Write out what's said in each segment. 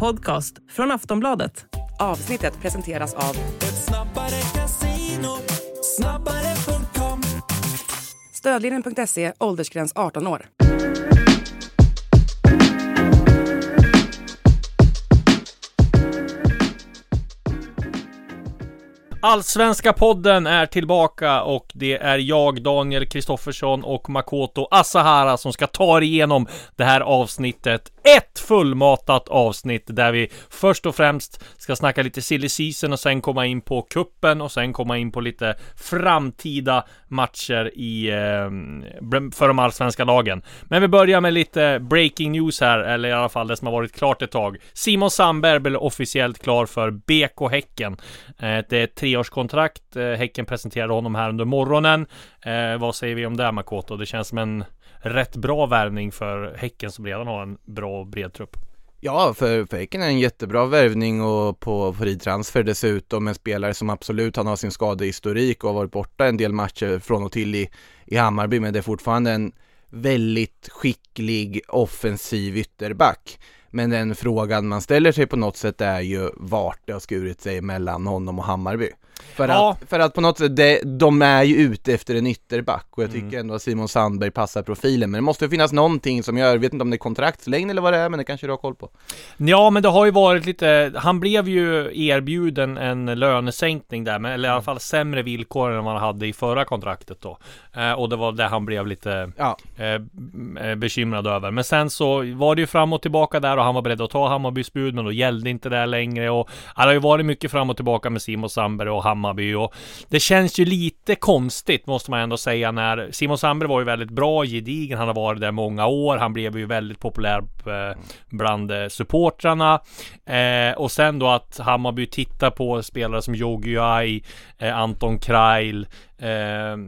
podcast från Aftonbladet. Avsnittet presenteras av Ett snabbare casino, snabbare.com Stödlinjen.se, åldersgräns 18 år. Allsvenska podden är tillbaka och det är jag, Daniel Kristoffersson och Makoto Asahara som ska ta er igenom det här avsnittet. Ett fullmatat avsnitt där vi först och främst ska snacka lite silly season och sen komma in på kuppen och sen komma in på lite framtida matcher i eh, för de allsvenska lagen. Men vi börjar med lite breaking news här, eller i alla fall det som har varit klart ett tag. Simon Sandberg blev officiellt klar för BK Häcken. Eh, det är tre treårskontrakt. Eh, Häcken presenterade honom här under morgonen. Eh, vad säger vi om det Makoto? Det känns som en rätt bra värvning för Häcken som redan har en bra och bred trupp. Ja, för, för Häcken är en jättebra värvning och på fri transfer dessutom en spelare som absolut han har sin skadehistorik och har varit borta en del matcher från och till i, i Hammarby men det är fortfarande en väldigt skicklig offensiv ytterback. Men den frågan man ställer sig på något sätt är ju vart det har skurit sig mellan honom och Hammarby. För, Ja. att, för att på något sätt, det, de är ju ute efter en ytterback och jag tycker Mm. ändå att Simon Sandberg passar profilen. Men det måste ju finnas någonting som gör, jag vet inte om det är kontraktslängd eller vad det är, men det kanske du har koll på. Ja, men det har ju varit lite, han blev ju erbjuden en lönesänkning där, men, eller i alla fall sämre villkor än vad han hade i förra kontraktet då. Eh, och det var det han blev lite Ja, eh, eh, bekymrad över. Men sen så var det ju fram och tillbaka där och han var beredd att ta Hammarbys bud, men då gällde inte det längre. Och det har ju varit mycket fram och tillbaka med Simon Sandberg och Hammarby och det känns ju lite konstigt måste man ändå säga när Simon Sandberg var ju väldigt bra, gedigen, han har varit där många år, han blev ju väldigt populär eh, bland eh, supportrarna. Eh, och sen då att Hammarby tittar på spelare som Yogi Ai, eh, Anton Krail, eh,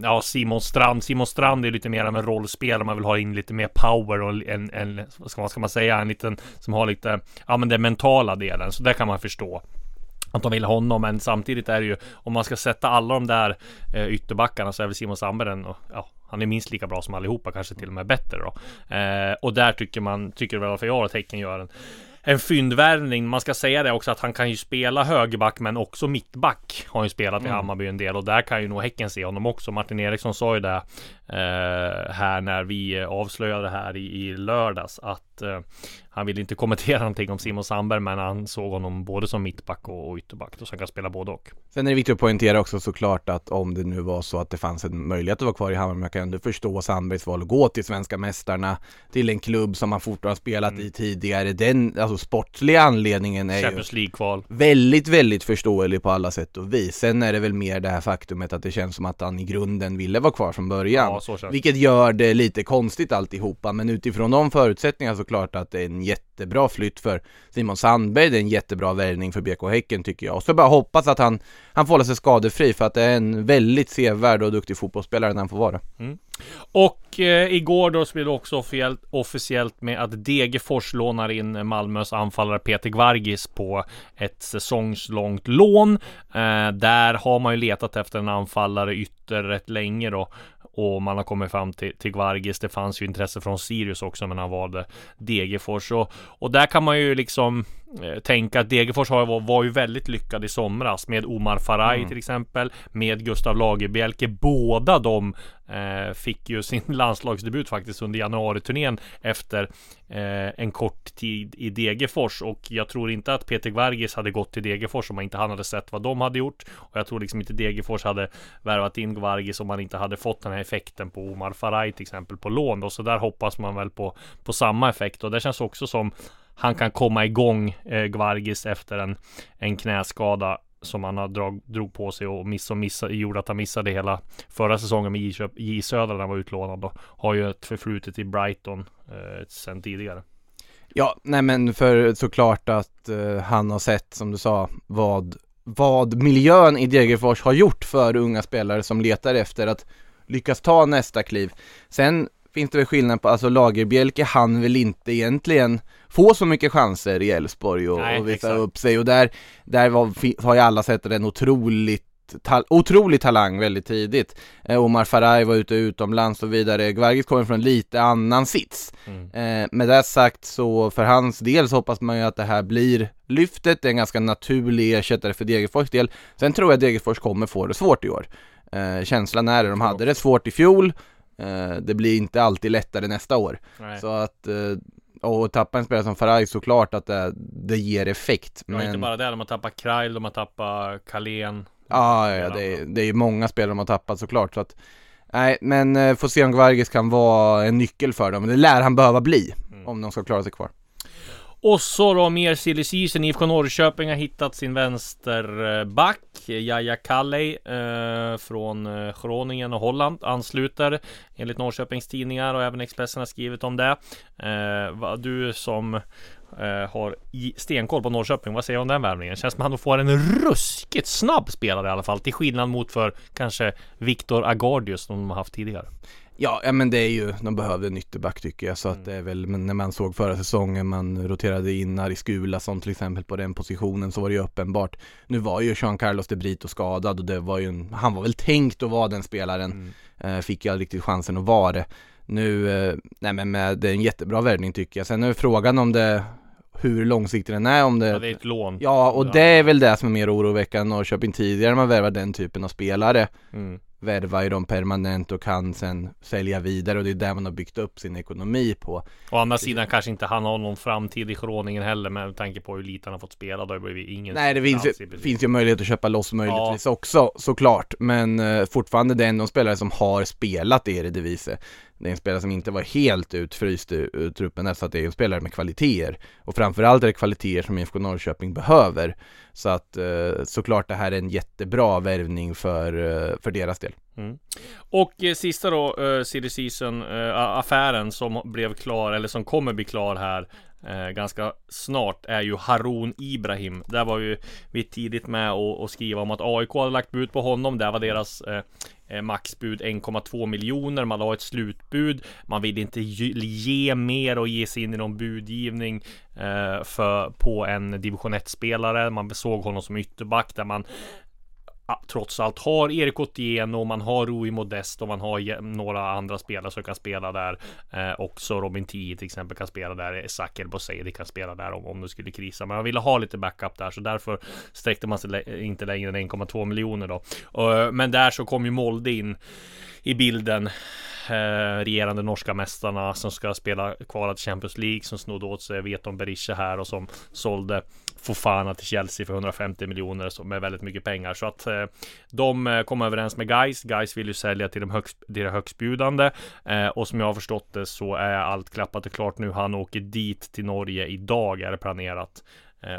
ja Simon Strand. Simon Strand är lite mer av en rollspelare, man vill ha in lite mer power och en, en vad ska man säga, en liten som har lite, ja men den mentala delen. Så det kan man förstå att de vill honom, men samtidigt är det ju om man ska sätta alla de där eh, ytterbackarna så är väl Simon Sandberg den, och, ja, han är minst lika bra som allihopa, kanske till och med bättre då. Eh, och där tycker man, tycker väl i alla fall jag att Häcken gör en en fyndvärvning. Man ska säga det också att han kan ju spela högerback men också mittback. Har ju spelat i Hammarby en del och där kan ju nog Häcken se honom också. Martin Eriksson sa ju det eh, här när vi avslöjade det här i, i lördags att eh, han vill inte kommentera någonting om Simon Sandberg men han såg honom både som mittback och, och ytterback. Så han kan spela både och. Sen är det viktigt att poängtera också såklart att om det nu var så att det fanns en möjlighet att vara kvar i Hammarby, man kan ändå förstå Sandbergs val att gå till svenska mästarna, till en klubb som han fortfarande har spelat i tidigare. Den, alltså sportsliga anledningen är Champions League-kval. väldigt, väldigt förståelig på alla sätt och vis. Sen är det väl mer det här faktumet att det känns som att han i grunden ville vara kvar från början. Ja, så. Vilket gör det lite konstigt alltihopa, men utifrån de förutsättningarna såklart att det är en jättebra flytt för Simon Sandberg, det är en jättebra värvning för BK Häcken tycker jag. Och så bara hoppas att han, han får hålla sig skadefri för att det är en väldigt sevärd och duktig fotbollsspelare när han får vara. Mm. Och eh, igår då så blev det också officiellt, officiellt med att Degerfors lånar in Malmös anfallare Peter Gvargis på ett säsongslångt lån. Eh, där har man ju letat efter en anfallare ytter rätt länge då. Och man har kommit fram till, till Gvargis. Det fanns ju intresse från Sirius också men han valde Degerfors. Och, och där kan man ju liksom tänka att Degerfors har, var, var ju väldigt lyckad i somras med Omar Faraj till exempel. Med Gustav Lagerbielke. Båda de eh, fick ju sin landslagsdebut faktiskt under januariturnén efter eh, en kort tid i Degerfors. Och jag tror inte att Peter Gvargis hade gått till Degerfors om han inte hade sett vad de hade gjort. Och jag tror liksom inte Degerfors hade värvat in Gvargis om man inte hade fått den här effekten på Omar Faraj till exempel på lån. Och så där hoppas man väl på, på samma effekt. Och det känns också som han kan komma igång eh, Gvargis efter en, en knäskada som han har drag, drog på sig och miss och missa, gjorde att han missade hela förra säsongen med J, J Södra när han var utlånad och har ju ett förflutet i Brighton eh, sen tidigare. Ja, nej men för såklart att eh, han har sett, som du sa, vad, vad miljön i Degerfors har gjort för unga spelare som letar efter att lyckas ta nästa kliv. Sen finns det väl skillnad på, alltså Lagerbielke han vill inte egentligen få så mycket chanser i Elfsborg och, Nej, och visa exakt. upp sig och där, där var, har ju alla sett en otroligt ta otrolig talang väldigt tidigt. Eh, Omar Faraj var ute utomlands och vidare. Gvargis kommer från lite annan sits. Mm. Eh, med det sagt så för hans del så hoppas man ju att det här blir lyftet. Det är en ganska naturlig ersättare för Degerfors del. Sen tror jag att Degerfors kommer få det svårt i år. Eh, känslan är det, de hade det svårt i fjol. Eh, det blir inte alltid lättare nästa år. Nej. Så att, eh, och tappa en spelare som Faraj såklart att det, det ger effekt. Ja, inte bara det, de har tappat Krail, de har tappat Carlén. Ja, ja, ja det, är, det är många spelare de har tappat såklart. Så att, nej, men eh, får se om Gvargis kan vara en nyckel för dem. Det lär han behöva bli Mm. om de ska klara sig kvar. Och så då mer silly season. IFK Norrköping har hittat sin vänsterback. Eh, Jaja Kalley eh, från eh, Groningen och Holland ansluter enligt Norrköpings tidningar och även Expressen har skrivit om det. Eh, vad du som eh, har stenkoll på Norrköping, vad säger du om den värvningen? Känns som att han får en ruskigt snabb spelare i alla fall, till skillnad mot för kanske Viktor Agardius som de har haft tidigare. Ja, ja men det är ju, de behövde en ytterback tycker jag så Mm. att det är väl, men när man såg förra säsongen, man roterade in Ari Skulason till exempel på den positionen så var det ju uppenbart. Nu var ju Jean Carlos de Brito skadad och det var ju en, han var väl tänkt att vara den spelaren, Mm. eh, fick ju aldrig riktigt chansen att vara det. Nu, eh, nej men med, det är en jättebra värvning tycker jag. Sen är frågan om det, hur långsiktig den är, om det Ja, det är ett lån. Ja, och det är väl det som är mer oroväckande Norrköping tidigare man värvar den typen av spelare Mm. Värvar ju dem permanent och kan sen sälja vidare och det är där man har byggt upp sin ekonomi på. Å andra sidan kanske inte han har någon framtid i Groningen heller med tanke på hur lite han har fått spela. Då blivit ingen Nej, det finns ju, finns ju möjlighet att köpa loss möjligtvis också såklart, men eh, fortfarande det är ändå en spelare som har spelat i Eredivisie. Det är en spelare som inte var helt utfryst ur, ur truppen där, så att det är en spelare med kvaliteter. Och framförallt är det kvaliteter som IFK Norrköping behöver. Så att eh, såklart det här är en jättebra värvning för, eh, för deras del. Mm. Och eh, sista då, eh, season eh, affären som blev klar eller som kommer bli klar här eh, ganska snart är ju Harun Ibrahim. Där var ju vi tidigt med och, och skriva om att AIK hade lagt bud på honom. Där var deras eh, eh maxbud 1,2 miljoner. Man la ett slutbud. Man ville inte ge, mer och ge sig in i någon budgivning eh, för, på en division 1-spelare. Man såg honom som ytterback där man trots allt har Erik Otieno, man har Rui Modest och man har några andra spelare som kan spela där. Eh, också Robin Tii till exempel kan spela där. Saker Boseidi kan spela där om, om det skulle krisa. Men man ville ha lite backup där så därför sträckte man sig lä- inte längre än 1,2 miljoner då. Eh, men där så kom ju Molde in i bilden. Eh, regerande norska mästarna som ska spela kvalat Champions League som snodde åt sig Veton Berisha här och som sålde Fofana till Chelsea för 150 miljoner som är väldigt mycket pengar. Så att eh, de eh, kom överens med Guys. Guys vill ju sälja till de högst, deras det högstbjudande eh, och som jag har förstått det så är allt klappat och klart nu. Han åker dit till Norge idag är det planerat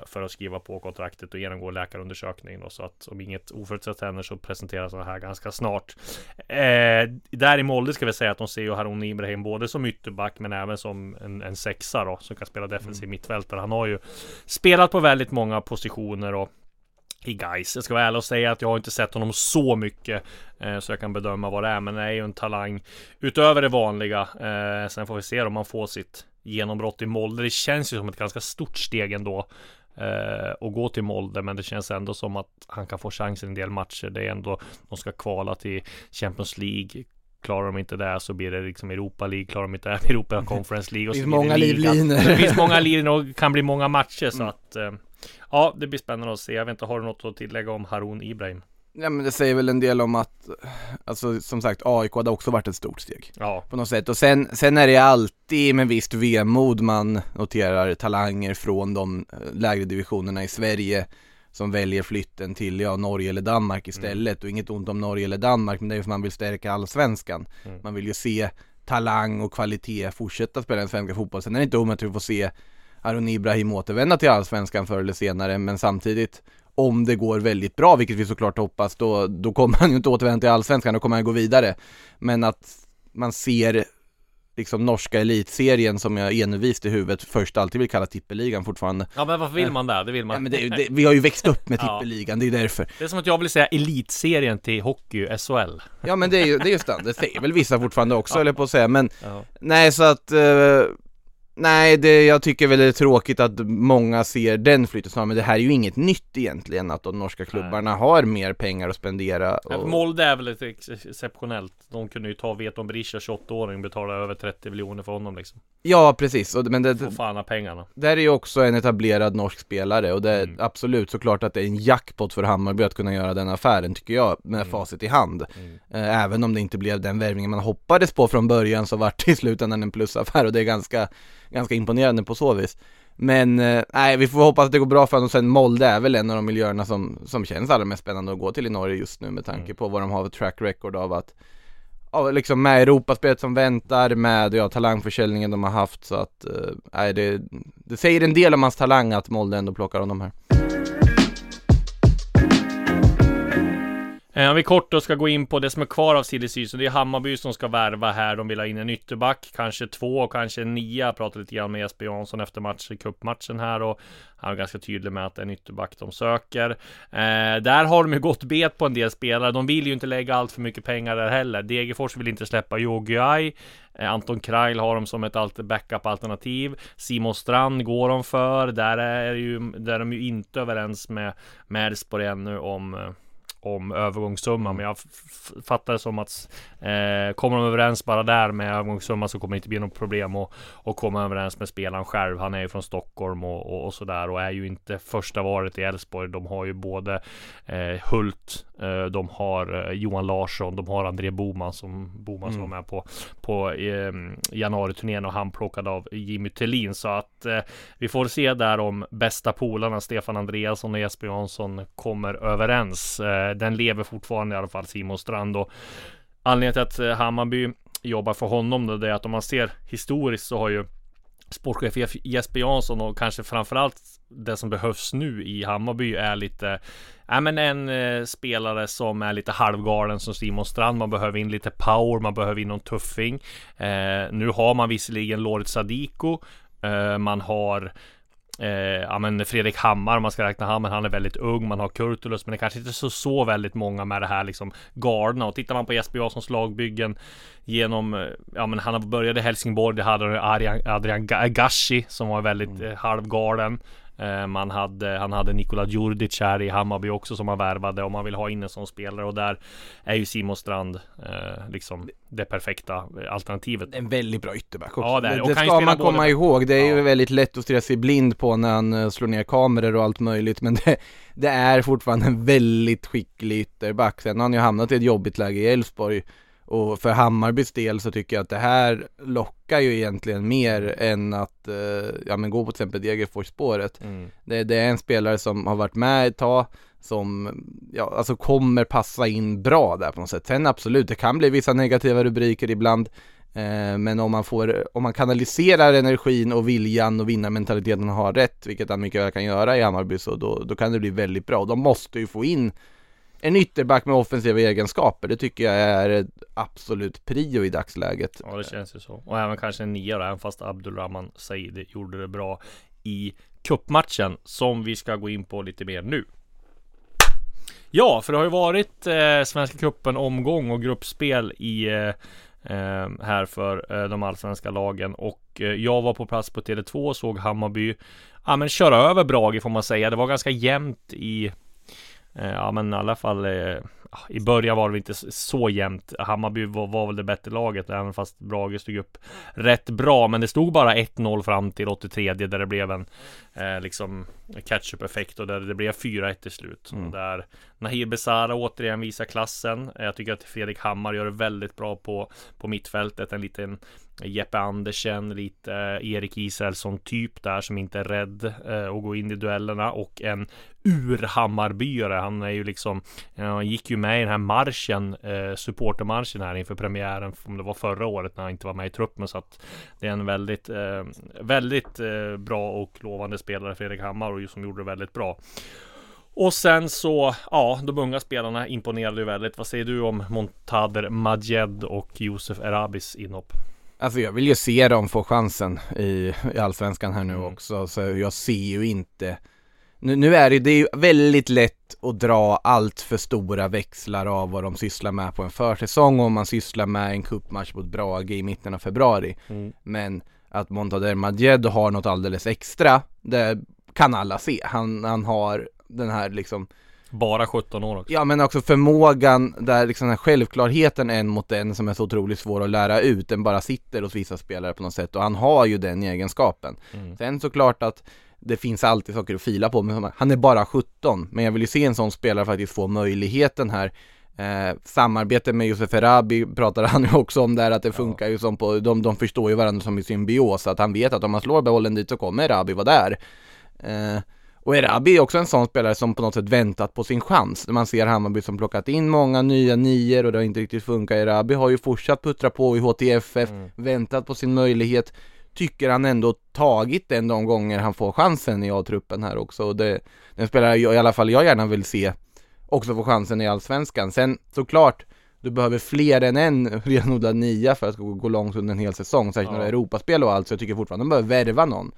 för att skriva på kontraktet och genomgå läkarundersökning då, så att om inget oförutsett händer så presenteras det här ganska snart. Eh, där i Molde ska vi säga att de ser ju Harun Ibrahim både som ytterback men även som en, en sexa då som kan spela defensiv mittfältare. Han har ju spelat på väldigt många positioner och i Gais. Jag ska vara ärlig och säga att jag har inte sett honom så mycket eh, så jag kan bedöma vad det är. Men det är ju en talang utöver det vanliga. Eh, sen får vi se om han får sitt genombrott i Molde. Det känns ju som ett ganska stort steg ändå eh, att gå till Molde. Men det känns ändå som att han kan få chansen i en del matcher. Det är ändå de ska kvala till Champions League. Klarar de inte det så blir det liksom Europa League. Klarar de inte det Europa Conference League. Och Det finns många livlinor. Det finns många linjer och kan bli många matcher så Mm. att eh, Ja, det blir spännande att se. Jag vet inte, har du något att tillägga om Harun Ibrahim? Ja men det säger väl en del om att, alltså som sagt AIK hade också varit ett stort steg. Ja, på något sätt. Och sen, sen är det alltid med visst vemod man noterar talanger från de eh, lägre divisionerna i Sverige som väljer flytten till, ja, Norge eller Danmark istället. Och inget ont om Norge eller Danmark, men det är ju för man vill stärka allsvenskan. Mm. Man vill ju se talang och kvalitet fortsätta spela den svenska fotboll. Sen är det inte omöjligt att vi får se Aron Ibrahim återvända till allsvenskan förr eller senare, men samtidigt om det går väldigt bra, vilket vi såklart hoppas, då, då kommer han ju inte återvända till allsvenskan, då kommer han gå vidare. Men att man ser liksom norska elitserien som jag envist i huvudet först alltid vill kalla tippeligan fortfarande. ja men varför vill man det? Det vill Ja, man. men det, det, vi har ju växt upp med Ja. tippeligan, det är därför. Det är som att jag vill säga elitserien till hockey, SHL. Ja men det är ju det är just det, det säger väl vissa fortfarande också, Ja. eller på att säga, men Ja. nej så att eh, Nej, det, jag tycker väl det är tråkigt att många ser den flytten snarare, men det här är ju inget nytt egentligen att de norska klubbarna har mer pengar att spendera. Och, Molde är väl ett ex- exceptionellt. De kunde ju ta Veton Berisha 28-åring betala över 30 miljoner för honom liksom. ja, precis. Och, men det, Få fan pengarna. där är ju också en etablerad norsk spelare och det är Mm. absolut såklart att det är en jackpot för Hammarby att kunna göra den affären tycker jag med Mm. facit i hand. Mm. Eh, Även om det inte blev den värvningen man hoppades på från början så vart det i slutändan en plusaffär och det är ganska, ganska imponerande på så vis. Men eh, nej, vi får hoppas att det går bra för honom sen Molde är väl en av de miljöerna som, som känns allra mest spännande att gå till i Norge just nu med tanke Mm. på vad de har för track record av att Ja, liksom med Europaspelet som väntar, med ja, talangförsäljningen de har haft så att, eh, nej det, det säger en del om hans talang att Molde ändå plockar honom här. Eh, om vi kort då ska gå in på det som är kvar av silly season. Det är Hammarby som ska värva här. De vill ha in en ytterback, kanske två kanske en nia. Jag pratade lite grann med Jesper Jansson efter match, cupmatchen här och han var ganska tydlig med att det är en ytterback de söker. Eh, där har de ju gått bet på en del spelare. De vill ju inte lägga allt för mycket pengar där heller. Degerfors vill inte släppa Jogiaj. Eh, Anton Krail har de som ett backup-alternativ. Simon Strand går de för. Där är, ju, där är de ju inte överens med med Elfsborg ännu om eh, om övergångssumman, men jag fattar det som att eh, kommer de överens bara där med övergångssumman så kommer det inte bli något problem att och komma överens med spelaren själv. Han är ju från Stockholm och, och, och sådär och är ju inte första varet i Elfsborg. De har ju både eh, Hult, de har eh, Johan Larsson, de har André Boman som Boman som Mm. var med på på eh, januariturnén och han plockade av Jimmy Tillin så att eh, vi får se där om bästa polarna Stefan Andreasson och Jesper Jansson kommer överens. Eh, den lever fortfarande i alla fall Simon Strand och anledningen till att eh, Hammarby jobbar för honom då det är att om man ser historiskt så har ju sportchef Jesper Jansson och kanske framförallt det som behövs nu i Hammarby är lite Ja men en eh, spelare som är lite halvgalen som Simon Strand. Man behöver in lite power, man behöver in någon tuffing. Eh, nu har man visserligen Lorit Sadiko. Eh, man har Eh, ja men Fredrik Hammar, om man ska räkna Hammar, han är väldigt ung. Man har Kurtulus, men det kanske inte så, så väldigt många med det här liksom galna. Och tittar man på Jesper Janssons lagbyggen genom, eh, ja men han började i Helsingborg, det hade Adrian, Adrian Ga- Gashi som var väldigt eh, halvgalen. Eh, Man hade, han hade Nikola Djurdjic här i Hammarby också som han värvade och man vill ha in en sån spelare och där är ju Simon Strand eh, liksom det perfekta alternativet. En väldigt bra ytterback också. Ja, det det. ju ska man komma både- ihåg. Det är ju Ja. väldigt lätt att stirra sig blind på när han eh, slår ner kameror och allt möjligt. Men det, det är fortfarande en väldigt skicklig ytterback. Sen har han ju hamnat i ett jobbigt läge i Elfsborg. Och för Hammarbys del så tycker jag att det här lockar ju egentligen mer än att, eh, ja men gå på till exempel Degerfors-spåret. Mm. Det, det är en spelare som har varit med ett tag som, ja alltså kommer passa in bra där på något sätt. Sen absolut, det kan bli vissa negativa rubriker ibland. Eh, men om man får, om man kanaliserar energin och viljan och vinnarmentaliteten och har rätt, vilket han mycket väl kan göra i Hammarby, så då, då kan det bli väldigt bra. De måste ju få in en ytterback med offensiva egenskaper. Det tycker jag är ett absolut prio i dagsläget. Ja det känns ju så. Och även kanske en nia då, även fast Abdulrahman Saidi gjorde det bra i cupmatchen som vi ska gå in på lite mer nu. Ja, för det har ju varit eh, Svenska cupen omgång och gruppspel i eh, eh, här för eh, de allsvenska lagen och eh, jag var på plats på Tele2 och såg Hammarby ja men köra över Brage får man säga. Det var ganska jämnt i Eh, ja men i alla fall eh, ah, i början var det inte så jämnt. Hammarby var, var väl det bättre laget, även fast Brage stod upp rätt bra. Men det stod bara 1-0 fram till 83 där det blev en eh, liksom catch-up-effekt och där det blev 4-1 till slut. Mm. Där Nahir Besara återigen visar klassen. Jag tycker att Fredrik Hammar gör det väldigt bra på, på mittfältet. En liten Jeppe Andersen, lite eh, Erik Israelsson typ där som inte är rädd eh, att gå in i duellerna och en ur-Hammarbyare. Han är ju liksom, ja, han gick ju med i den här marschen, eh, supportermarschen här inför premiären, om det var förra året när han inte var med i truppen. Så att det är en väldigt, eh, väldigt eh, bra och lovande spelare, Fredrik Hammar, och som gjorde det väldigt bra. Och sen så, ja, de unga spelarna imponerade ju väldigt. Vad säger du om Montader Majed och Josef Erabis inhopp? Alltså jag vill ju se dem få chansen i, i Allsvenskan här nu Mm. också, så jag ser ju inte nu, nu är det, det är ju väldigt lätt att dra allt för stora växlar av vad de sysslar med på en försäsong om man sysslar med en cupmatch mot Brage i mitten av februari. Mm. Men att Montader Majed har något alldeles extra, det kan alla se. Han, han har den här liksom Bara 17 år också. Ja men också förmågan där liksom den här självklarheten en mot en som är så otroligt svår att lära ut, den bara sitter hos vissa spelare på något sätt och han har ju den egenskapen. Mm. Sen såklart att det finns alltid saker att fila på, men han är bara 17. Men jag vill ju se en sån spelare faktiskt få möjligheten här. Eh, samarbete med Josef Erabi pratade han ju också om där, att det funkar ju som på, de, de förstår ju varandra som i symbios, att han vet att om man slår bollen dit så kommer Erabi vara där. Eh, och Erabi är också en sån spelare som på något sätt väntat på sin chans. När man ser Hammarby som plockat in många nya nior och det har inte riktigt funkat. Erabi har ju fortsatt puttra på i HTFF, väntat på sin möjlighet. Tycker han ändå tagit den de gånger han får chansen i A-truppen här också. Och det, den spelare jag, i alla fall jag gärna vill se också få chansen i Allsvenskan. Sen såklart, du behöver fler än en renodlad nia för att gå, långt under en hel säsong. Särskilt Ja. några Europaspel och allt, så jag tycker fortfarande de behöver värva någon.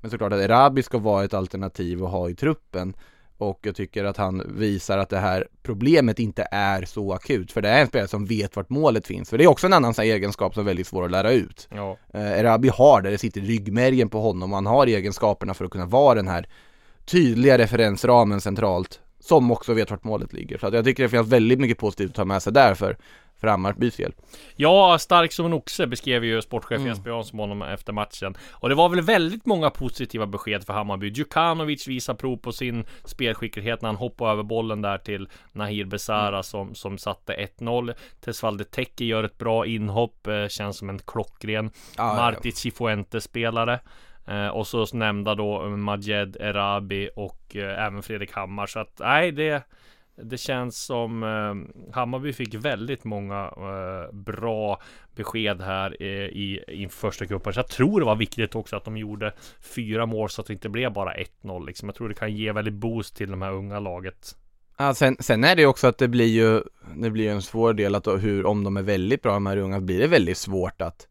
Men såklart att Erabi ska vara ett alternativ att ha i truppen. Och jag tycker att han visar att det här problemet inte är så akut. För det är en spelare som vet vart målet finns. För det är också en annan egenskap som är väldigt svår att lära ut. Ja. Eh, Erabi har det, det sitter i ryggmärgen på honom och han har egenskaperna för att kunna vara den här tydliga referensramen centralt som också vet vart målet ligger. Så jag tycker det finns väldigt mycket positivt att ta med sig där för, för Hammarbys del. Ja, stark som en oxe beskrev ju sportchef Mm. Jesper Jansson honom efter matchen. Och det var väl väldigt många positiva besked för Hammarby. Djukanovic visar prov på sin spelskicklighet när han hoppade över bollen där till Nahir Besara Mm. som, som satte 1-0. Tesvalde Teki gör ett bra inhopp, eh, känns som en klockren Ja, Marti Cifuentes-spelare. Eh, och så nämnda då eh, Majed Erabi och eh, även Fredrik Hammar. Så att nej, det, det känns som eh, Hammarby fick väldigt många eh, bra besked här eh, i, i första cupen. Så jag tror det var viktigt också att de gjorde fyra mål så att det inte blev bara 1-0 liksom. Jag tror det kan ge väldigt boost till de här unga laget. Ja, sen, sen är det också att det blir ju, det blir ju en svår del att då hur, om de är väldigt bra de här unga, blir det väldigt svårt att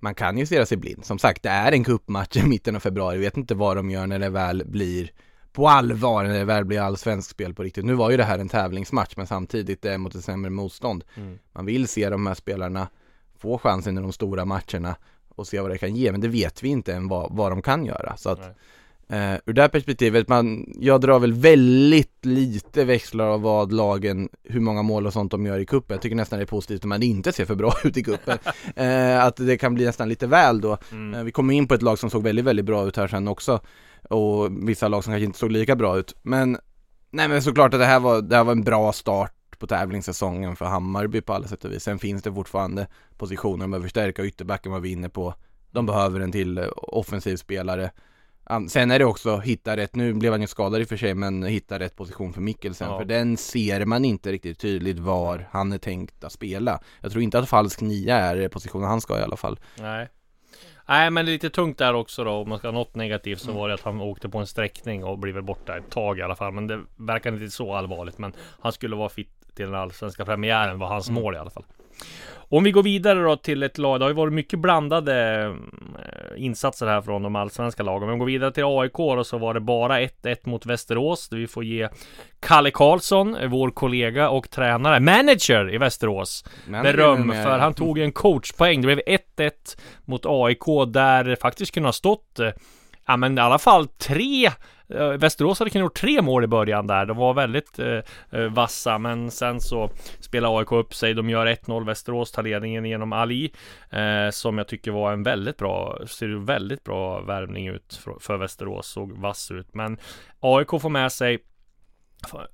man kan ju stirra sig blind. Som sagt, det är en cupmatch i mitten av februari, vet inte vad de gör när det väl blir på allvar, när det väl blir allsvensk spel på riktigt. Nu var ju det här en tävlingsmatch, men samtidigt det är mot ett sämre motstånd. Mm. Man vill se de här spelarna få chansen i de stora matcherna och se vad det kan ge, men det vet vi inte än vad, vad de kan göra. Så att Eh, ur det här perspektivet, man, jag drar väl väldigt lite växlar av vad lagen, hur många mål och sånt de gör i kuppen. Jag tycker nästan det är positivt om man inte ser för bra ut i kuppen. eh, att det kan bli nästan lite väl då. Mm. Eh, vi kommer in på ett lag som såg väldigt, väldigt bra ut här sen också. Och vissa lag som kanske inte såg lika bra ut. Men, nej men såklart att det här var, det här var en bra start på tävlingssäsongen för Hammarby på alla sätt och vis. Sen finns det fortfarande positioner de behöver förstärka, ytterbacken var vi inne på. De behöver en till offensiv spelare. Sen är det också hitta rätt, nu blev han ju skadad i och för sig, men hitta rätt position för Mikkelsen. Ja. För den ser man inte riktigt tydligt var han är tänkt att spela. Jag tror inte att falsk nia är positionen han ska i alla fall. Nej. Nej men det är lite tungt där också då. Om man ska ha något negativt så Mm. var det att han åkte på en sträckning och blev borta ett tag i alla fall. Men det verkar inte så allvarligt. Men han skulle vara fit till den allsvenska premiären var hans Mm. mål i alla fall. Om vi går vidare då till ett lag. Det har ju varit mycket blandade eh, insatser här från de allsvenska lagen. Om vi går vidare till AIK då så var det bara 1-1 mot Västerås. Vi får ge Kalle Karlsson, vår kollega och tränare, manager i Västerås Men beröm för han tog en coachpoäng. Det blev 1-1 mot AIK där det faktiskt kunde ha stått eh, Ja men i alla fall tre eh, Västerås hade kunnat gjort tre mål i början där. De var väldigt eh, eh vassa men sen så spelar AIK upp sig. De gör 1-0. Västerås tar ledningen genom Ali eh, som jag tycker var en väldigt bra, ser väldigt bra värvning ut för, för Västerås. Såg vass ut. Men AIK får med sig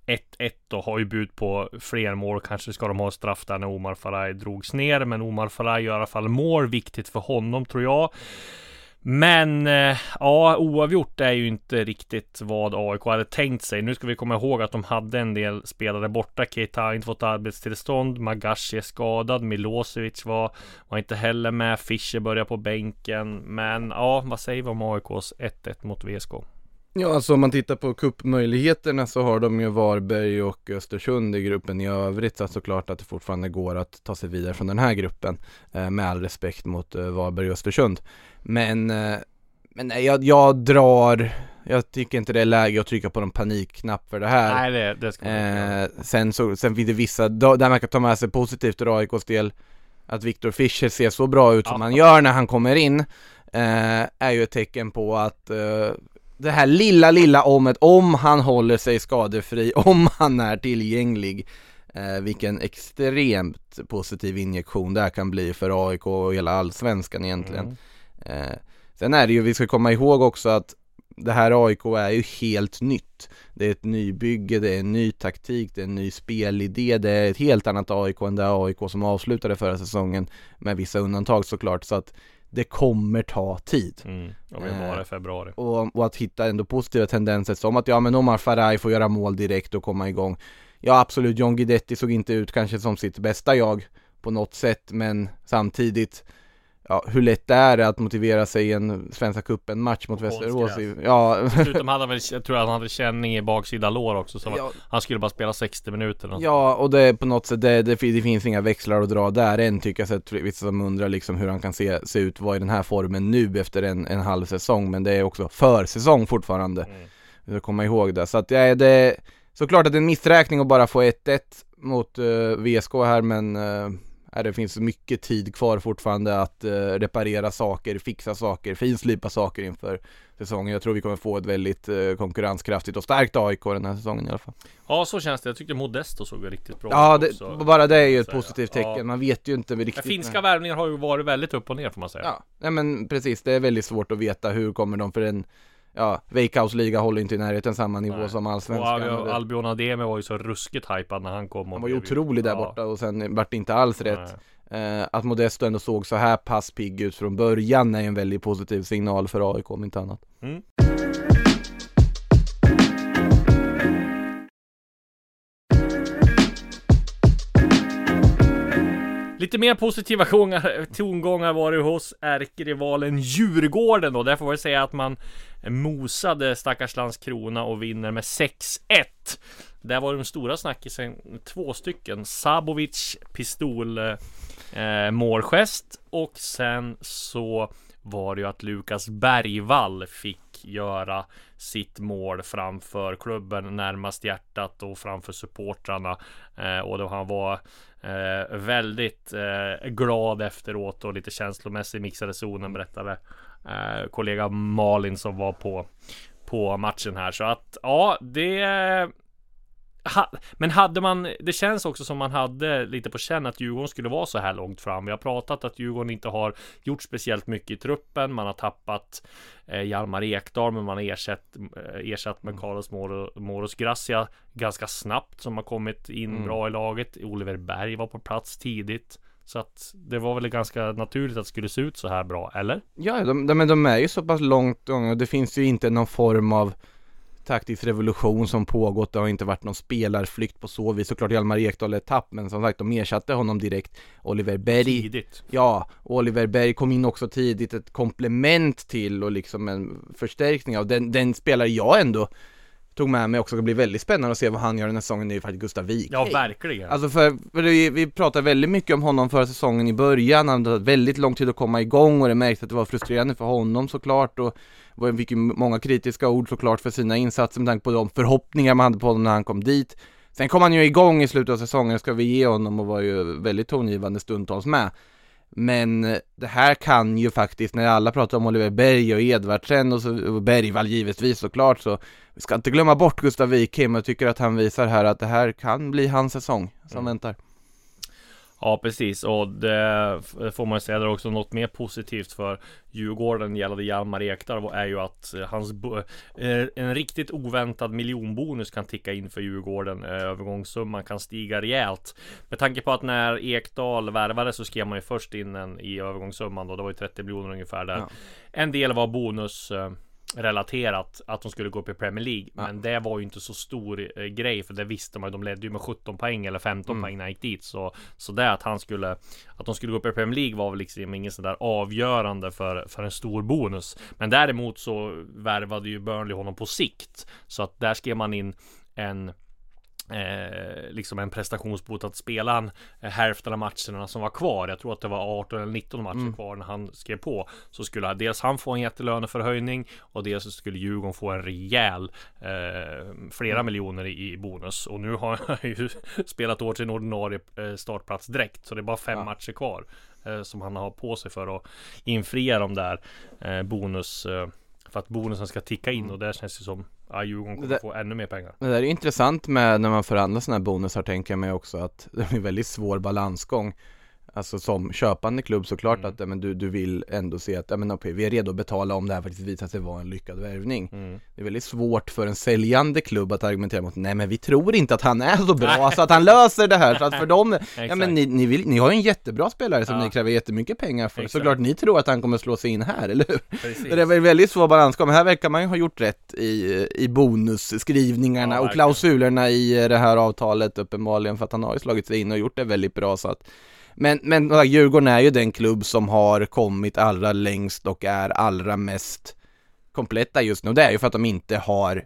1-1 och har ju bud på fler mål. Kanske ska de ha straff där när Omar Faraj drogs ner. Men Omar Faraj gör i alla fall mål. Viktigt för honom tror jag. Men eh, ja, oavgjort är ju inte riktigt vad AIK hade tänkt sig. Nu ska vi komma ihåg att de hade en del spelare borta. Keita har inte fått arbetstillstånd. Magashi är skadad. Milosevic var, var inte heller med. Fischer börjar på bänken. Men ja, vad säger vi om AIKs 1-1 mot VSK? Ja, alltså om man tittar på kuppmöjligheterna så har de ju Varberg och Östersund i gruppen i övrigt. Så att såklart att det fortfarande går att ta sig vidare från den här gruppen. Eh, med all respekt mot eh, Varberg och Östersund. Men, eh, men nej, jag, jag drar, jag tycker inte det är läge att trycka på någon panikknapp för det här. Nej, det, det ska man. Eh, sen, så, sen finns det vissa, där man kan ta med sig positivt ur AIKs del Att Viktor Fischer ser så bra ut som Ja. han gör när han kommer in eh, är ju ett tecken på att eh, det här lilla, lilla omet, om han håller sig skadefri, om han är tillgänglig, eh, vilken extremt positiv injektion det här kan bli för AIK och hela allsvenskan egentligen. Mm. Eh, sen är det ju, vi ska komma ihåg också att det här AIK är ju helt nytt. Det är ett nybygge, det är en ny taktik, det är en ny spelidé, det är ett helt annat AIK än det AIK som avslutade förra säsongen med vissa undantag såklart. Så att det kommer ta tid. Mm. Och vi var i februari. Och, och att hitta ändå positiva tendenser som att ja men Omar Faraj får göra mål direkt och komma igång. Ja absolut, John Guidetti såg inte ut kanske som sitt bästa jag på något sätt men samtidigt Ja, hur lätt är det att motivera sig i en Svenska cupen match mot Västerås? Ja, Dessutom hade han väl, jag tror att han hade känning i baksida lår också så Ja. han skulle bara spela 60 minuter och ja och det är på något sätt, det, det, det finns inga växlar att dra där än tycker jag sett vissa som undrar liksom hur han kan se, se ut, vara i den här formen nu efter en, en halv säsong men det är också försäsong fortfarande. Mm. Ska komma ihåg det. Så att ja, det är såklart att det är en missräkning att bara få 1-1 mot uh, VSK här men uh, det finns mycket tid kvar fortfarande att eh, reparera saker, fixa saker, finslipa saker inför säsongen. Jag tror vi kommer få ett väldigt eh, konkurrenskraftigt och starkt AIK den här säsongen i alla fall. Ja så känns det, jag tyckte Modesto såg riktigt bra Ja, ut det, också. bara det är ju ett positivt ja. tecken. Man vet ju inte riktigt. finska värvningar har ju varit väldigt upp och ner får man säga. Ja, nej men precis. Det är väldigt svårt att veta hur kommer de för en Ja, Veikkaus liga håller inte i närheten samma nivå Nej. som allsvenskan. Albion, Och det- Albion Ademi var ju så ruskigt hypad när han kom Han var ju otrolig där ja. borta och sen vart det inte alls rätt. Eh, att Modesto ändå såg så här pass pigg ut från början är en väldigt positiv signal för AIK om inte annat. Mm. Lite mer positiva tongångar, tongångar var det hos ärkerivalen Djurgården då. Där får vi säga att man mosade stackars Landskrona och vinner med 6-1. Där var de stora snackisen två stycken. Sabovic pistol eh, målgest och sen så var ju att Lukas Bergvall fick göra sitt mål framför klubben närmast hjärtat och framför supportrarna. Eh, och då han var eh, väldigt eh, glad efteråt och lite känslomässig mixade zonen berättade eh, kollega Malin som var på på matchen här så att ja det ha, men hade man, det känns också som man hade lite på känn att Djurgården skulle vara så här långt fram. Vi har pratat att Djurgården inte har gjort speciellt mycket i truppen. Man har tappat eh, Hjalmar Ekdal, men man har ersatt, eh, ersatt med Carlos Moro, Moros Gracia ganska snabbt som har kommit in Mm. bra i laget. Oliver Berg var på plats tidigt. Så att det var väl ganska naturligt att det skulle se ut så här bra, eller? Ja, de, de, de är ju så pass långt gångna och det finns ju inte någon form av taktisk revolution som pågått. Det har inte varit någon spelarflykt på så vis. Såklart Hjalmar Ekdal är tapp, men som sagt de ersatte honom direkt. Oliver Berg Tidigt. Ja, Oliver Berg kom in också tidigt, ett komplement till och liksom en förstärkning av den, den spelare jag ändå tog med mig också, det blir väldigt spännande att se vad han gör den här säsongen, det är ju faktiskt Gustav Wik. Ja, verkligen. Alltså för, för vi, vi pratade väldigt mycket om honom förra säsongen i början, han hade väldigt lång tid att komma igång och det märktes att det var frustrerande för honom såklart och var- fick ju många kritiska ord såklart för sina insatser med tanke på de förhoppningar man hade på honom när han kom dit. Sen kom han ju igång i slutet av säsongen, ska vi ge honom och var ju väldigt tongivande stundtals med. Men eh, det här kan ju faktiskt, när alla pratar om Oliver Berg och Edvardsen och, så, och Bergvall givetvis såklart så vi ska inte glömma bort Gustav Wikheim, jag tycker att han visar här att det här kan bli hans säsong som Mm. väntar. Ja precis och det får man säga där också något mer positivt för Djurgården gällande Hjalmar Ekdal är ju att eh, hans eh, en riktigt oväntad miljonbonus kan ticka in för Djurgården. Eh, Övergångssumman kan stiga rejält. Med tanke på att när Ekdal värvades så skrev man ju först in en i övergångssumman då. Det var ju 30 miljoner ungefär där. Ja. En del var bonus relaterat att de skulle gå upp i Premier League. Ja. Men det var ju inte så stor eh, grej för det visste man ju. De ledde ju med 17 poäng eller 15 Mm. poäng när han gick dit. Så, så det att han skulle att de skulle gå upp i Premier League var väl liksom ingen sådär avgörande för, för en stor bonus. Men däremot så värvade ju Burnley honom på sikt. Så att där skrev man in en Eh, liksom en prestationsbot att spela han eh, hälften av matcherna som var kvar. Jag tror att det var 18 eller 19 matcher Mm. kvar när han skrev på. Så skulle dels han få en jättelöneförhöjning och dels så skulle Djurgården få en rejäl eh, flera Mm. miljoner i, i bonus. Och nu har han ju spelat åt sin ordinarie eh, startplats direkt. Så det är bara fem Ja. matcher kvar eh, som han har på sig för att infria de där eh, bonus för att bonusen ska ticka in och där känns det som att Djurgården kommer Det få ännu mer pengar. Det där är intressant med när man förhandlar sådana här bonusar tänker jag mig också att det är en väldigt svår balansgång Alltså som köpande klubb såklart Mm. att men du, du vill ändå se att men, okej, vi är redo att betala om det här faktiskt visar sig vara en lyckad värvning Mm. Det är väldigt svårt för en säljande klubb att argumentera mot Nej men vi tror inte att han är så bra så att han löser det här så att för dem Ja men ni, ni, vill, ni har ju en jättebra spelare som Ja. ni kräver jättemycket pengar för Exakt. Såklart ni tror att han kommer slå sig in här, eller hur? Precis. Det är väl väldigt svår balansgång, men här verkar man ju ha gjort rätt i, i bonusskrivningarna Ja, och verkligen. klausulerna i det här avtalet uppenbarligen för att han har ju slagit sig in och gjort det väldigt bra så att men, men Djurgården är ju den klubb som har kommit allra längst och är allra mest kompletta just nu. Det är ju för att de inte har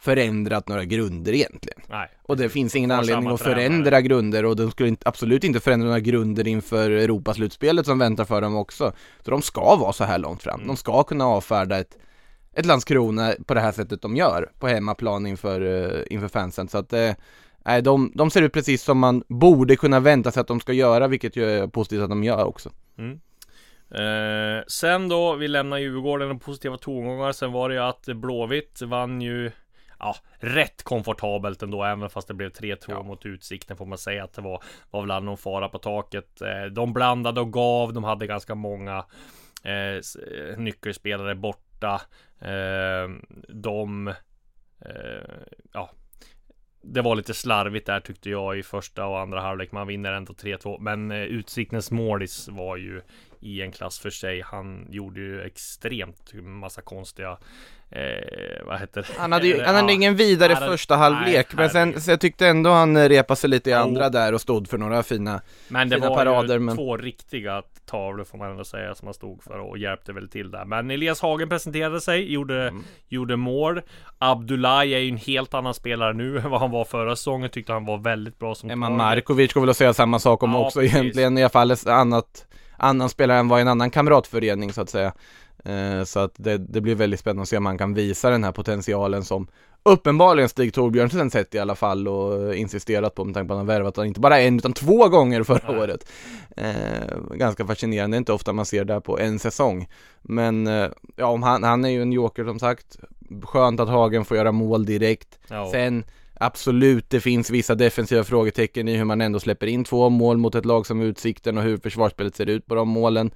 förändrat några grunder egentligen. Nej. Och det finns ingen anledning att tränare. förändra grunder och de skulle inte, absolut inte förändra några grunder inför Europaslutspelet som väntar för dem också. Så de ska vara så här långt fram. Mm. De ska kunna avfärda ett, ett Landskrona på det här sättet de gör på hemmaplan inför, eh, inför fansen. Så att eh, nej, de, de ser ut precis som man borde kunna vänta sig att de ska göra, vilket ju är positivt att de gör också. Mm. Eh, sen då, vi lämnar Djurgården och positiva tongångar. Sen var det ju att Blåvitt vann ju Ja, rätt komfortabelt ändå, även fast det blev 3-2 Ja. mot Utsikten får man säga att det var, var väl någon fara på taket. Eh, de blandade och gav, de hade ganska många eh, eh, nyckelspelare borta. Eh, de, eh, ja, det var lite slarvigt där tyckte jag i första och andra halvlek. Man vinner ändå 3-2. Men eh, Utsiktens målis var ju i en klass för sig. Han gjorde ju extremt massa konstiga eh, vad heter det? Han hade, ju, han hade ja, ingen vidare hade- första halvlek, nej, men sen, så jag tyckte ändå han repade sig lite i andra där och stod för några fina Men det fina var parader, ju men- två riktiga tavlor får man ändå säga som han stod för och hjälpte väl till där. Men Elias Hagen presenterade sig, gjorde, Mm. gjorde mål. Abdullahi är ju en helt annan spelare nu än vad han var förra säsongen. Tyckte han var väldigt bra som Emma. Markovic går väl att säga samma sak om Ja, också precis. egentligen, i alla fall ett annat annan spelare än var i en annan kamratförening så att säga. Eh, så att det, det blir väldigt spännande att se om man kan visa den här potentialen som uppenbarligen Stig Torbjörnsen sett i alla fall och insisterat på med tanke på att han värvat honom inte bara en utan två gånger förra Nej. året. Eh, ganska fascinerande, det är inte ofta man ser det här på en säsong. Men eh, ja, om han, han är ju en joker som sagt. Skönt att Hagen får göra mål direkt. Ja. Sen absolut, det finns vissa defensiva frågetecken i hur man ändå släpper in två mål mot ett lag som Utsikten och hur försvarsspelet ser ut på de målen.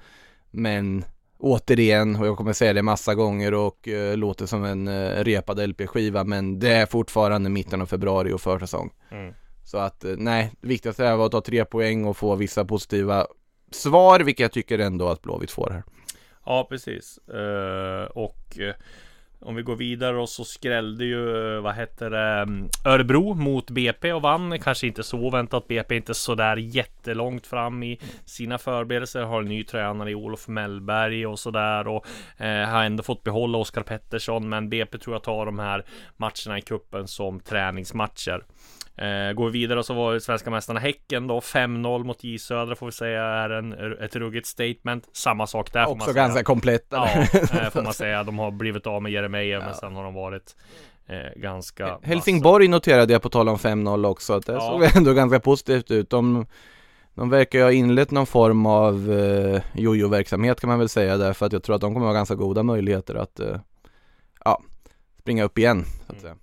Men återigen, och jag kommer säga det massa gånger och eh, låter som en eh, repad LP-skiva, men det är fortfarande mitten av februari och försäsong. Mm. Så att eh, nej, det viktigaste är att ta tre poäng och få vissa positiva svar, vilket jag tycker ändå att Blåvitt får här. Ja, precis. Eh, och eh, om vi går vidare och så skrällde ju, vad heter det, Örebro mot BP och vann. Kanske inte så oväntat. BP är inte sådär jättelångt fram i sina förberedelser. Har en ny tränare i Olof Mellberg och sådär. Och eh, har ändå fått behålla Oskar Pettersson. Men BP tror jag tar de här matcherna i kuppen som träningsmatcher. Eh, går vi vidare så var det svenska mästarna Häcken då 5-0 mot J Södra får vi säga är en, ett ruggigt statement. Samma sak där får man Också säga. ganska komplett. Ja, eh, får man säga. De har blivit av med Jeremejeff men sen har de varit eh, ganska Helsingborg noterade jag på tal om 5-0 också, att det Ja. såg ändå ganska positivt ut. De, de verkar ju ha inlett någon form av eh, jojo-verksamhet kan man väl säga där, för att jag tror att de kommer ha ganska goda möjligheter att eh, ja, springa upp igen. Så att säga.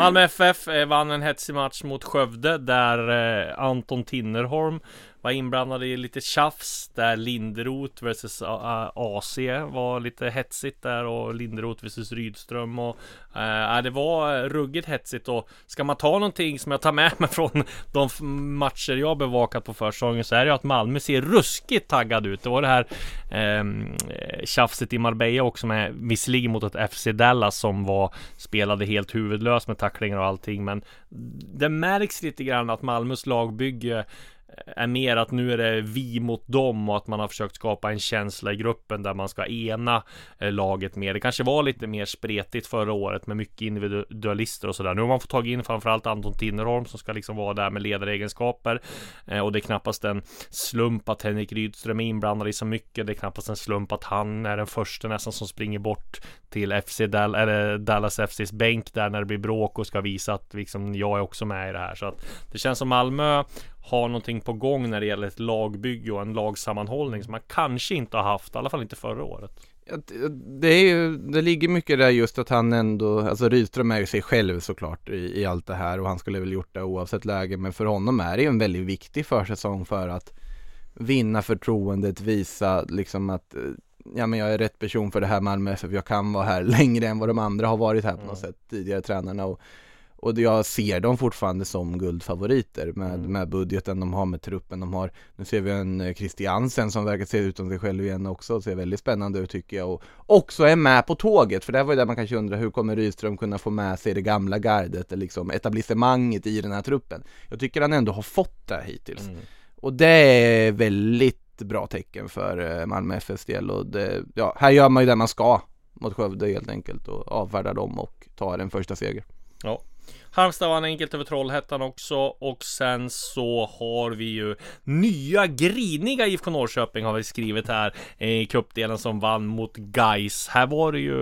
Malmö FF eh, vann en hetsig match mot Skövde där eh, Anton Tinnerholm var inblandad i lite tjafs där Linderoth vs AC eh, var lite hetsigt där och Linderoth vs Rydström och äh, det var ruggigt hetsigt och ska man ta någonting som jag tar med mig från de matcher jag bevakat på försäsongen så är det ju att Malmö ser ruskigt taggad ut. Det var det här ehm, eh, tjafset i Marbella också med visserligen mot ett FC Dallas som var spelade helt huvudlöst med tacklingar och allting men det märks lite grann att Malmös lagbygge är mer att nu är det vi mot dem och att man har försökt skapa en känsla i gruppen där man ska ena eh, laget mer. Det kanske var lite mer spretigt förra året med mycket individualister och sådär. Nu har man fått tag in framförallt Anton Tinnerholm som ska liksom vara där med ledaregenskaper eh, och det är knappast en slump att Henrik Rydström är inblandad i så mycket. Det är knappast en slump att han är den första nästan som springer bort till FC Dal eller Dallas FCs bänk där när det blir bråk och ska visa att liksom jag är också med i det här. Så att det känns som Malmö har någonting på gång när det gäller ett lagbygge och en lagsammanhållning som man kanske inte har haft, i alla fall inte förra året. Det- är ju, det ligger mycket där just att han ändå, alltså Rydström är ju sig själv såklart i, i allt det här och han skulle väl gjort det oavsett läge men för honom är det ju en väldigt viktig försäsong för att vinna förtroendet, visa liksom att eh, ja men jag är rätt person för det här Malmö FF, jag kan vara här längre än vad de andra har varit här på något sätt, tidigare tränarna och och jag ser dem fortfarande som guldfavoriter med, Mm. med budgeten de har, med truppen de har. Nu ser vi en eh, Christiansen som verkar se ut som sig själv igen också och ser väldigt spännande ut tycker jag. Och också är med på tåget, för det var ju där man kanske undrar hur kommer Rydström kunna få med sig det gamla gardet, liksom etablissemanget i den här truppen. Jag tycker han ändå har fått det hittills. Mm. Och det är väldigt bra tecken för eh, Malmö FFs del och det, ja, här gör man ju det man ska mot Skövde helt enkelt och avfärdar dem och tar en första seger. Ja. Halmstad vann enkelt över Trollhättan också och sen så har vi ju nya griniga IFK Norrköping har vi skrivit här i cupdelen som vann mot Geis. Här var det ju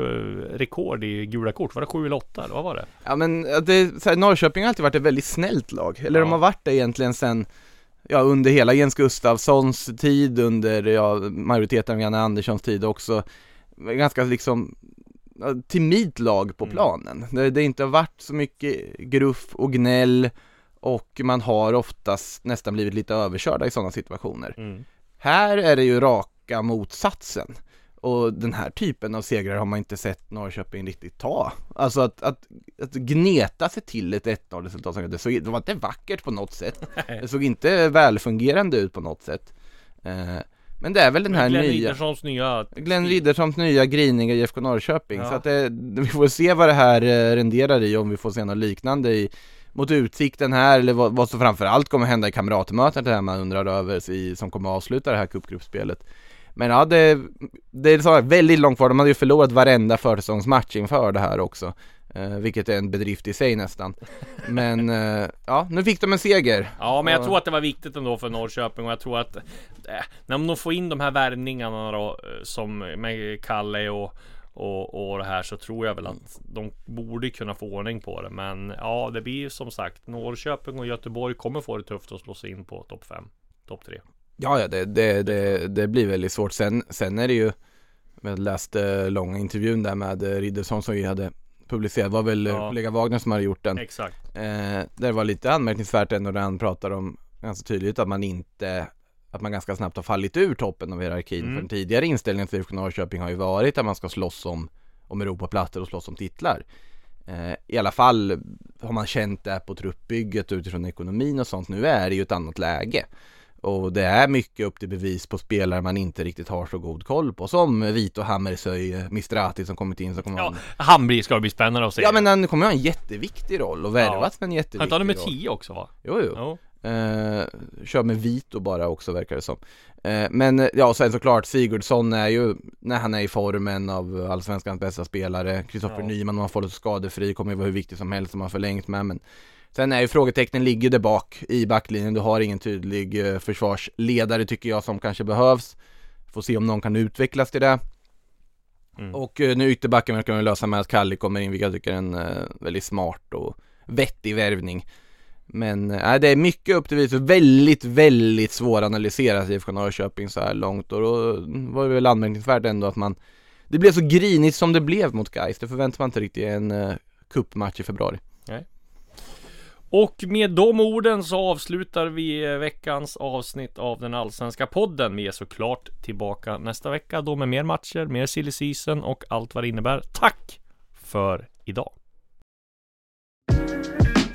rekord i gula kort. Var det sju eller åtta? Eller vad var det? Ja men det, så här, Norrköping har alltid varit ett väldigt snällt lag, eller Ja. de har varit det egentligen sen Ja under hela Jens Gustafssons tid, under ja, majoriteten av Janne Anderssons tid också Ganska liksom ja, timidt lag på Mm. planen. Det, det inte har varit så mycket gruff och gnäll och man har oftast nästan blivit lite överkörda i sådana situationer. Mm. Här är det ju raka motsatsen. Och den här typen av segrar har man inte sett Norrköping riktigt ta. Alltså att, att, att gneta sig till ett 1-0 resultat, det, såg, det var inte vackert på något sätt. Det såg inte välfungerande ut på något sätt. Eh, men det är väl den här Glenn nya... Ridderssons nya Glenn Ridderssons nya griniga IFK Norrköping. Ja. Så att det, vi får se vad det här eh, renderar i, om vi får se något liknande i mot Utsikten här, eller vad, vad som framförallt kommer hända i kamratmötet det här man undrar över, i, som kommer avsluta det här cupgruppspelet. Men ja, det, det är så väldigt långt kvar, de hade ju förlorat varenda försäsongsmatch inför det här också. Eh, vilket är en bedrift i sig nästan. Men eh, ja, nu fick de en seger. Ja, men jag Ja. tror att det var viktigt ändå för Norrköping och jag tror att eh, när de får in de här värvningarna då som med Kalle och och, och det här så tror jag väl att de borde kunna få ordning på det. Men ja, det blir ju som sagt Norrköping och Göteborg kommer få det tufft att slå sig in på topp 5, topp 3. Ja, ja det, det, det, det blir väldigt svårt. Sen, sen är det ju, jag läste långa intervjun där med Riddersson som vi hade publicerat, var väl Ja. kollega Wagner som hade gjort den. Exakt. Eh, det var lite anmärkningsvärt ändå när han pratar om ganska tydligt att man inte att man ganska snabbt har fallit ur toppen av hierarkin. Mm. För den tidigare inställningen till IFK Norrköping har ju varit att man ska slåss om, om Europaplatser och slåss om titlar. Eh, I alla fall har man känt det på truppbygget utifrån ekonomin och sånt. Nu är det ju ett annat läge. Och det är mycket upp till bevis på spelare man inte riktigt har så god koll på. Som Vito Hammershöj, Mistrati som kommit in. Så kommer Ja, han... han blir, ska bli spännande att se. ja men han kommer ha en jätteviktig roll och värvats med en han jätteviktig tar nummer roll. 10 också va? Jo, jo. Jo. Eh, kör med Vito bara också verkar det som. Eh, men ja, sen såklart Sigurdsson är ju, när han är i formen av allsvenskans bästa spelare. Kristoffer Ja. Nyman, om han får lite skadefri, kommer ju vara hur viktig som helst som har förlängt med. Men sen är ju frågetecknen ligger där bak i backlinjen. Du har ingen tydlig eh, försvarsledare tycker jag som kanske behövs. Får se om någon kan utvecklas till det. Mm. Och eh, nu ytterbacken verkar man lösa med att Kalli kommer in, vilket jag tycker är en eh, väldigt smart och vettig värvning. Men äh, det är mycket upp till vis och väldigt, väldigt svåranalyserat IFK Norrköping så här långt och då var det väl anmärkningsvärt ändå att man Det blev så grinigt som det blev mot Gais. det förväntar man inte riktigt i en uh, cupmatch i februari. Och med de orden så avslutar vi veckans avsnitt av den allsvenska podden. Vi är såklart tillbaka nästa vecka då med mer matcher, mer silly season och allt vad det innebär. Tack för idag!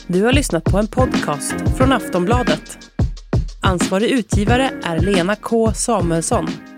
Du har lyssnat på en podcast från Aftonbladet. Ansvarig utgivare är Lena K Samuelsson.